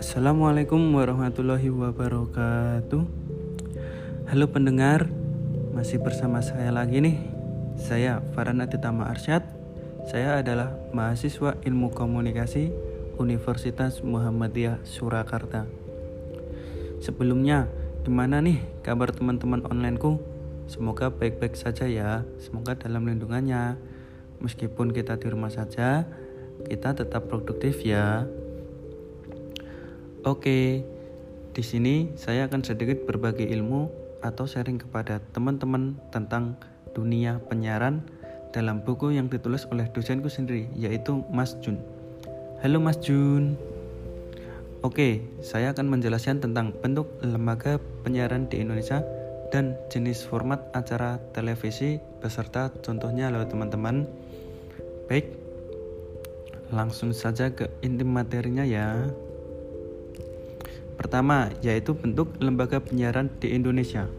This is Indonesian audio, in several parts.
Assalamualaikum warahmatullahi wabarakatuh. Halo pendengar Masih bersama saya lagi nih. Saya Farhan Aditama Arsyad. Saya adalah mahasiswa ilmu komunikasi Universitas Muhammadiyah Surakarta. Sebelumnya Gimana nih kabar teman-teman onlineku? Semoga baik-baik saja ya. Semoga dalam lindungannya Meskipun kita di rumah saja Kita tetap produktif ya Oke, di sini saya akan sedikit berbagi ilmu atau sharing kepada teman-teman tentang dunia penyiaran dalam buku yang ditulis oleh dosenku sendiri, yaitu Mas Jun. Halo Mas Jun. Oke, saya akan menjelaskan tentang bentuk lembaga penyiaran di Indonesia dan jenis format acara televisi beserta contohnya loh teman-teman. Baik, langsung saja ke inti materinya ya. Pertama, yaitu bentuk lembaga penyiaran di Indonesia.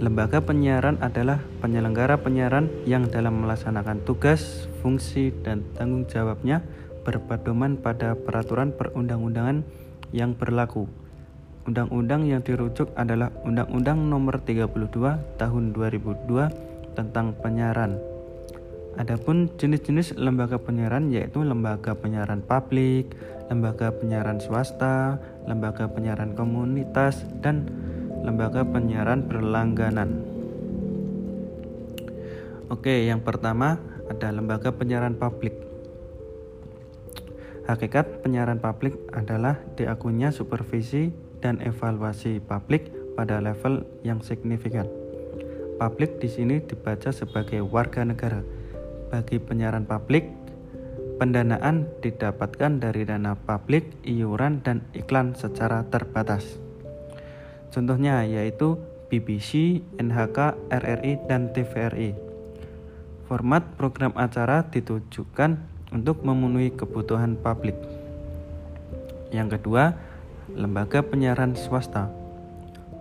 Lembaga penyiaran adalah penyelenggara penyiaran yang dalam melaksanakan tugas, fungsi, dan tanggung jawabnya berpedoman pada peraturan perundang-undangan yang berlaku. Undang-undang yang dirujuk adalah Undang-Undang Nomor 32 Tahun 2002 tentang Penyiaran Adapun jenis-jenis lembaga penyiaran yaitu lembaga penyiaran publik, lembaga penyiaran swasta, lembaga penyiaran komunitas, dan lembaga penyiaran berlangganan. Oke, yang pertama ada lembaga penyiaran publik. Hakikat penyiaran publik adalah diakunya supervisi dan evaluasi publik pada level yang signifikan. Publik di sini dibaca sebagai warga negara bagi penyiaran publik, pendanaan didapatkan dari dana publik, iuran, dan iklan secara terbatas. Contohnya yaitu BBC, NHK, RRI, dan TVRI. Format program acara ditujukan untuk memenuhi kebutuhan publik. Yang kedua, lembaga penyiaran swasta.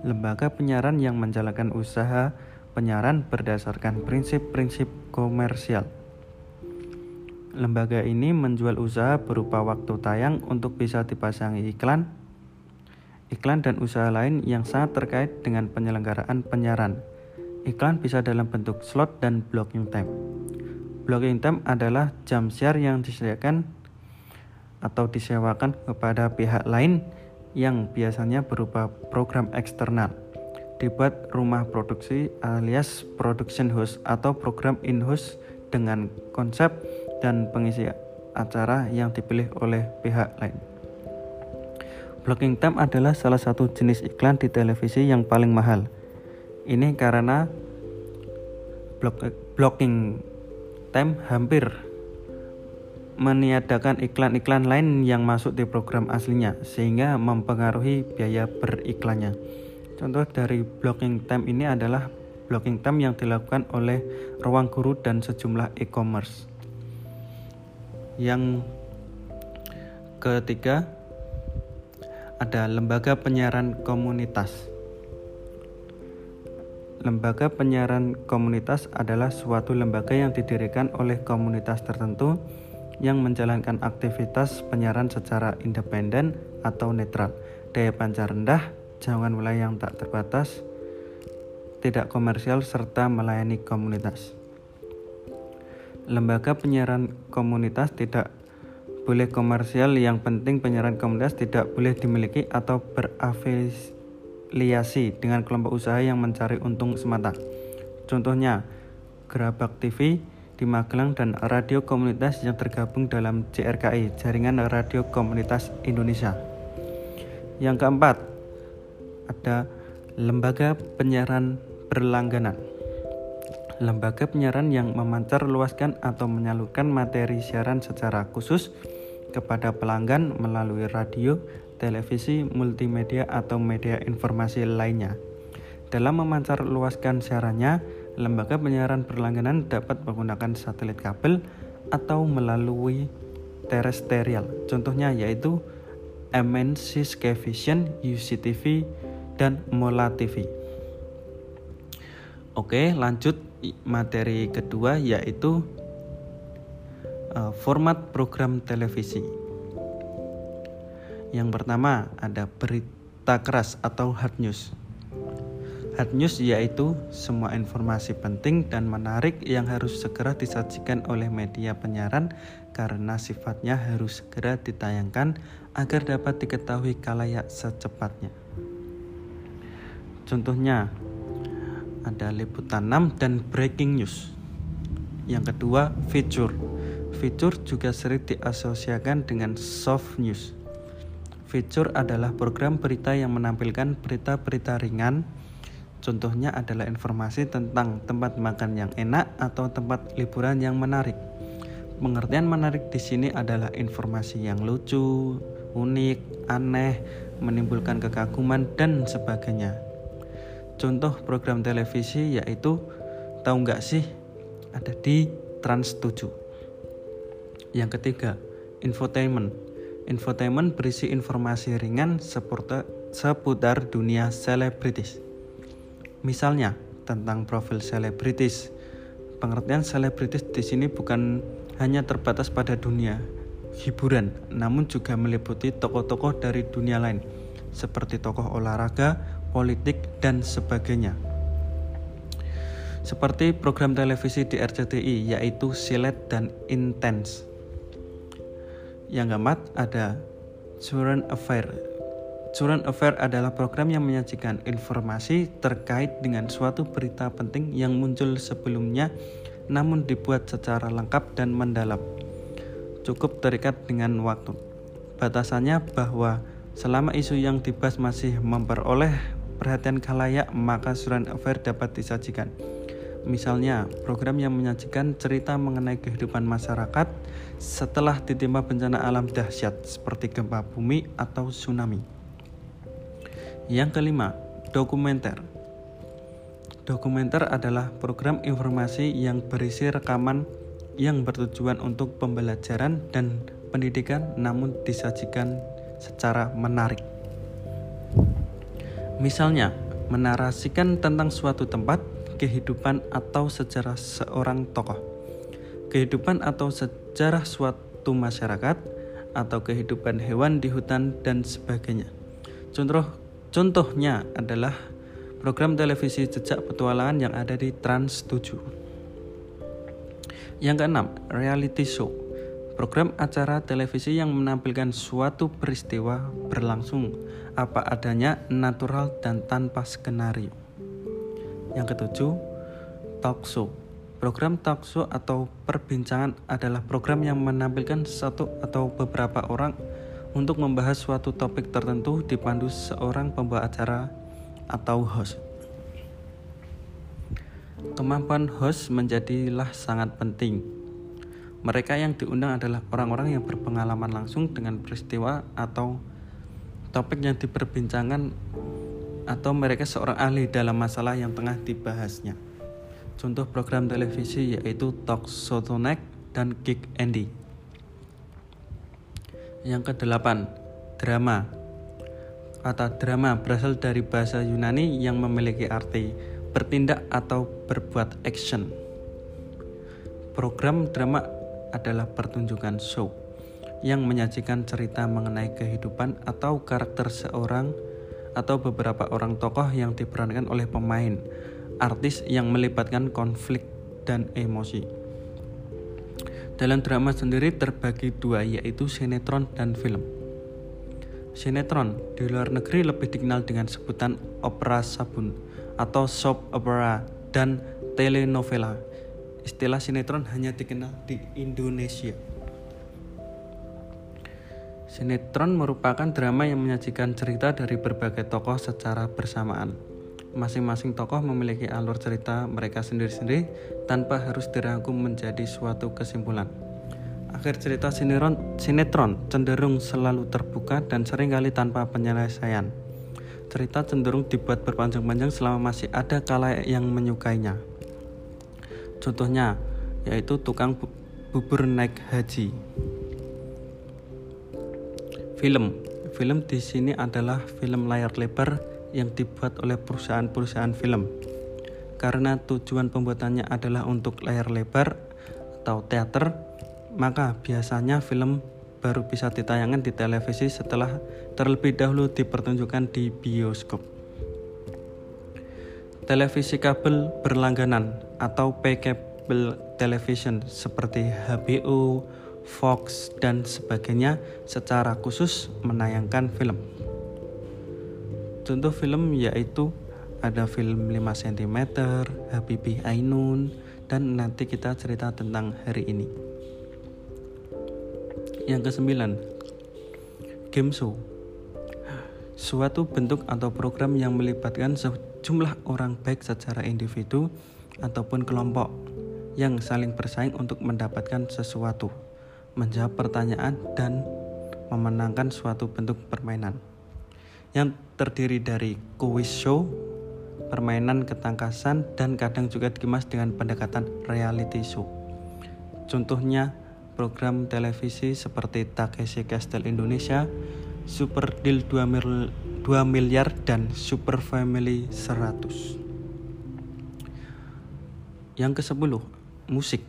Lembaga penyiaran yang menjalankan usaha penyiaran berdasarkan prinsip-prinsip komersial. Lembaga ini menjual usaha berupa waktu tayang untuk bisa dipasangi iklan, iklan dan usaha lain yang sangat terkait dengan penyelenggaraan penyiaran. Iklan bisa dalam bentuk slot dan blocking time. Blocking time adalah jam siar yang disediakan atau disewakan kepada pihak lain yang biasanya berupa program eksternal dibuat rumah produksi alias production house atau program in-house dengan konsep dan pengisi acara yang dipilih oleh pihak lain. Blocking time adalah salah satu jenis iklan di televisi yang paling mahal. Ini karena blocking time hampir meniadakan iklan-iklan lain yang masuk di program aslinya sehingga mempengaruhi biaya beriklannya. Contoh dari blocking time ini adalah blocking time yang dilakukan oleh Ruang Guru dan sejumlah e-commerce. Yang ketiga ada lembaga penyiaran komunitas. Lembaga penyiaran komunitas adalah suatu lembaga yang didirikan oleh komunitas tertentu yang menjalankan aktivitas penyiaran secara independen atau netral, daya pancar rendah, jangkauan wilayah yang tak terbatas, tidak komersial, serta melayani komunitas. Lembaga penyiaran komunitas tidak boleh komersial, yang penting penyiaran komunitas tidak boleh dimiliki atau berafiliasi dengan kelompok usaha yang mencari untung semata. Contohnya, Gerabak TV di Magelang dan radio komunitas yang tergabung dalam JRKI, Jaringan Radio Komunitas Indonesia. Yang keempat, ada lembaga penyiaran berlangganan lembaga penyiaran yang memancar luaskan atau menyalurkan materi siaran secara khusus kepada pelanggan melalui radio, televisi, multimedia, atau media informasi lainnya. Dalam memancar luaskan siarannya, lembaga penyiaran berlangganan dapat menggunakan satelit kabel atau melalui terestrial. Contohnya yaitu MNC Skyvision, UCTV, dan Mola TV. Oke, lanjut materi kedua yaitu uh, format program televisi. Yang pertama ada berita keras atau hard news. Hard news yaitu semua informasi penting dan menarik yang harus segera disajikan oleh media penyiaran karena sifatnya harus segera ditayangkan agar dapat diketahui kalayak secepatnya. Contohnya ada liputan 6 dan breaking news. Yang kedua, feature. Feature juga sering diasosiasikan dengan soft news. Feature adalah program berita yang menampilkan berita-berita ringan Contohnya adalah informasi tentang tempat makan yang enak atau tempat liburan yang menarik. Pengertian menarik di sini adalah informasi yang lucu, unik, aneh, menimbulkan kekaguman dan sebagainya. Contoh program televisi yaitu tahu nggak sih ada di Trans 7. Yang ketiga, infotainment. Infotainment berisi informasi ringan seputar, seputar dunia selebritis. Misalnya tentang profil selebritis. Pengertian selebritis di sini bukan hanya terbatas pada dunia hiburan, namun juga meliputi tokoh-tokoh dari dunia lain, seperti tokoh olahraga, politik, dan sebagainya. Seperti program televisi di RCTI, yaitu Silet dan Intense. Yang keempat ada Current Affair Current Affair adalah program yang menyajikan informasi terkait dengan suatu berita penting yang muncul sebelumnya namun dibuat secara lengkap dan mendalam. Cukup terikat dengan waktu. Batasannya bahwa selama isu yang dibahas masih memperoleh perhatian kalayak maka Current Affair dapat disajikan. Misalnya, program yang menyajikan cerita mengenai kehidupan masyarakat setelah ditimpa bencana alam dahsyat seperti gempa bumi atau tsunami. Yang kelima, dokumenter. Dokumenter adalah program informasi yang berisi rekaman yang bertujuan untuk pembelajaran dan pendidikan namun disajikan secara menarik. Misalnya, menarasikan tentang suatu tempat, kehidupan atau sejarah seorang tokoh. Kehidupan atau sejarah suatu masyarakat atau kehidupan hewan di hutan dan sebagainya. Contoh Contohnya adalah program televisi Jejak Petualangan yang ada di Trans 7. Yang keenam, reality show. Program acara televisi yang menampilkan suatu peristiwa berlangsung apa adanya, natural dan tanpa skenario. Yang ketujuh, talk show. Program talk show atau perbincangan adalah program yang menampilkan satu atau beberapa orang untuk membahas suatu topik tertentu dipandu seorang pembawa acara atau host. Kemampuan host menjadilah sangat penting. Mereka yang diundang adalah orang-orang yang berpengalaman langsung dengan peristiwa atau topik yang diperbincangkan atau mereka seorang ahli dalam masalah yang tengah dibahasnya. Contoh program televisi yaitu Talk Tonight dan Geek Andy. Yang kedelapan, drama. Kata drama berasal dari bahasa Yunani yang memiliki arti bertindak atau berbuat action. Program drama adalah pertunjukan show yang menyajikan cerita mengenai kehidupan atau karakter seorang atau beberapa orang tokoh yang diperankan oleh pemain, artis yang melibatkan konflik dan emosi. Dalam drama sendiri terbagi dua yaitu sinetron dan film. Sinetron di luar negeri lebih dikenal dengan sebutan opera sabun atau soap opera dan telenovela. Istilah sinetron hanya dikenal di Indonesia. Sinetron merupakan drama yang menyajikan cerita dari berbagai tokoh secara bersamaan. Masing-masing tokoh memiliki alur cerita mereka sendiri-sendiri tanpa harus dirangkum menjadi suatu kesimpulan. Akhir cerita sinetron, sinetron cenderung selalu terbuka dan sering kali tanpa penyelesaian. Cerita cenderung dibuat berpanjang-panjang selama masih ada kala yang menyukainya. Contohnya yaitu tukang bubur naik haji. Film, film di sini adalah film layar lebar yang dibuat oleh perusahaan-perusahaan film. karena tujuan pembuatannya adalah untuk layar lebar atau teater, maka biasanya film baru bisa ditayangkan di televisi setelah terlebih dahulu dipertunjukkan di bioskop. Televisi kabel berlangganan atau pay cable television seperti HBO, Fox, dan sebagainya secara khusus menayangkan film. Contoh film yaitu ada film 5 cm, Habibie Ainun, dan nanti kita cerita tentang hari ini. Yang kesembilan, game show. Suatu bentuk atau program yang melibatkan sejumlah orang baik secara individu ataupun kelompok yang saling bersaing untuk mendapatkan sesuatu, menjawab pertanyaan dan memenangkan suatu bentuk permainan yang terdiri dari quiz show, permainan ketangkasan, dan kadang juga dikemas dengan pendekatan reality show. Contohnya, program televisi seperti Takeshi Castle Indonesia, Super Deal 2, mil, 2 miliar dan Super Family 100. Yang ke-10, musik.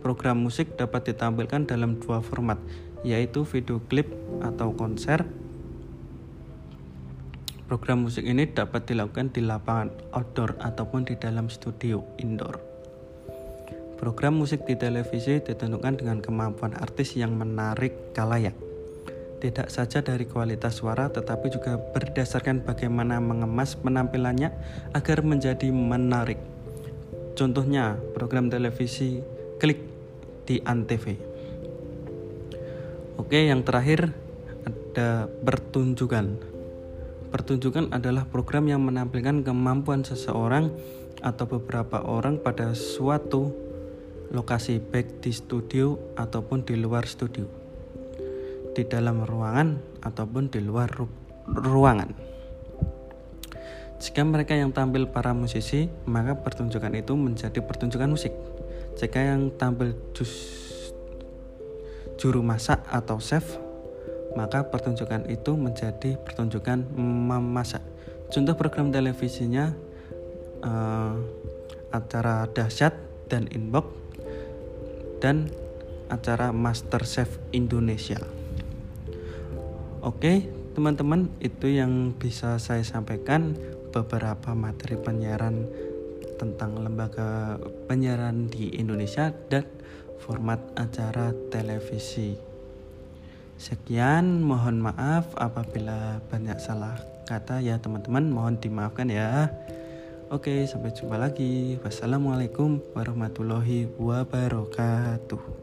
Program musik dapat ditampilkan dalam dua format, yaitu video klip atau konser. Program musik ini dapat dilakukan di lapangan outdoor ataupun di dalam studio indoor. Program musik di televisi ditentukan dengan kemampuan artis yang menarik kalayak. Tidak saja dari kualitas suara, tetapi juga berdasarkan bagaimana mengemas penampilannya agar menjadi menarik. Contohnya, program televisi Klik di Antv. Oke, yang terakhir ada pertunjukan. Pertunjukan adalah program yang menampilkan kemampuan seseorang atau beberapa orang pada suatu lokasi baik di studio ataupun di luar studio di dalam ruangan ataupun di luar ru ruangan. Jika mereka yang tampil para musisi maka pertunjukan itu menjadi pertunjukan musik. Jika yang tampil jus juru masak atau chef maka pertunjukan itu menjadi pertunjukan memasak. Contoh program televisinya uh, acara dahsyat dan inbox dan acara Master Chef Indonesia. Oke, teman-teman, itu yang bisa saya sampaikan beberapa materi penyiaran tentang lembaga penyiaran di Indonesia dan format acara televisi. Sekian, mohon maaf apabila banyak salah kata ya teman-teman, mohon dimaafkan ya. Oke, sampai jumpa lagi. Wassalamualaikum warahmatullahi wabarakatuh.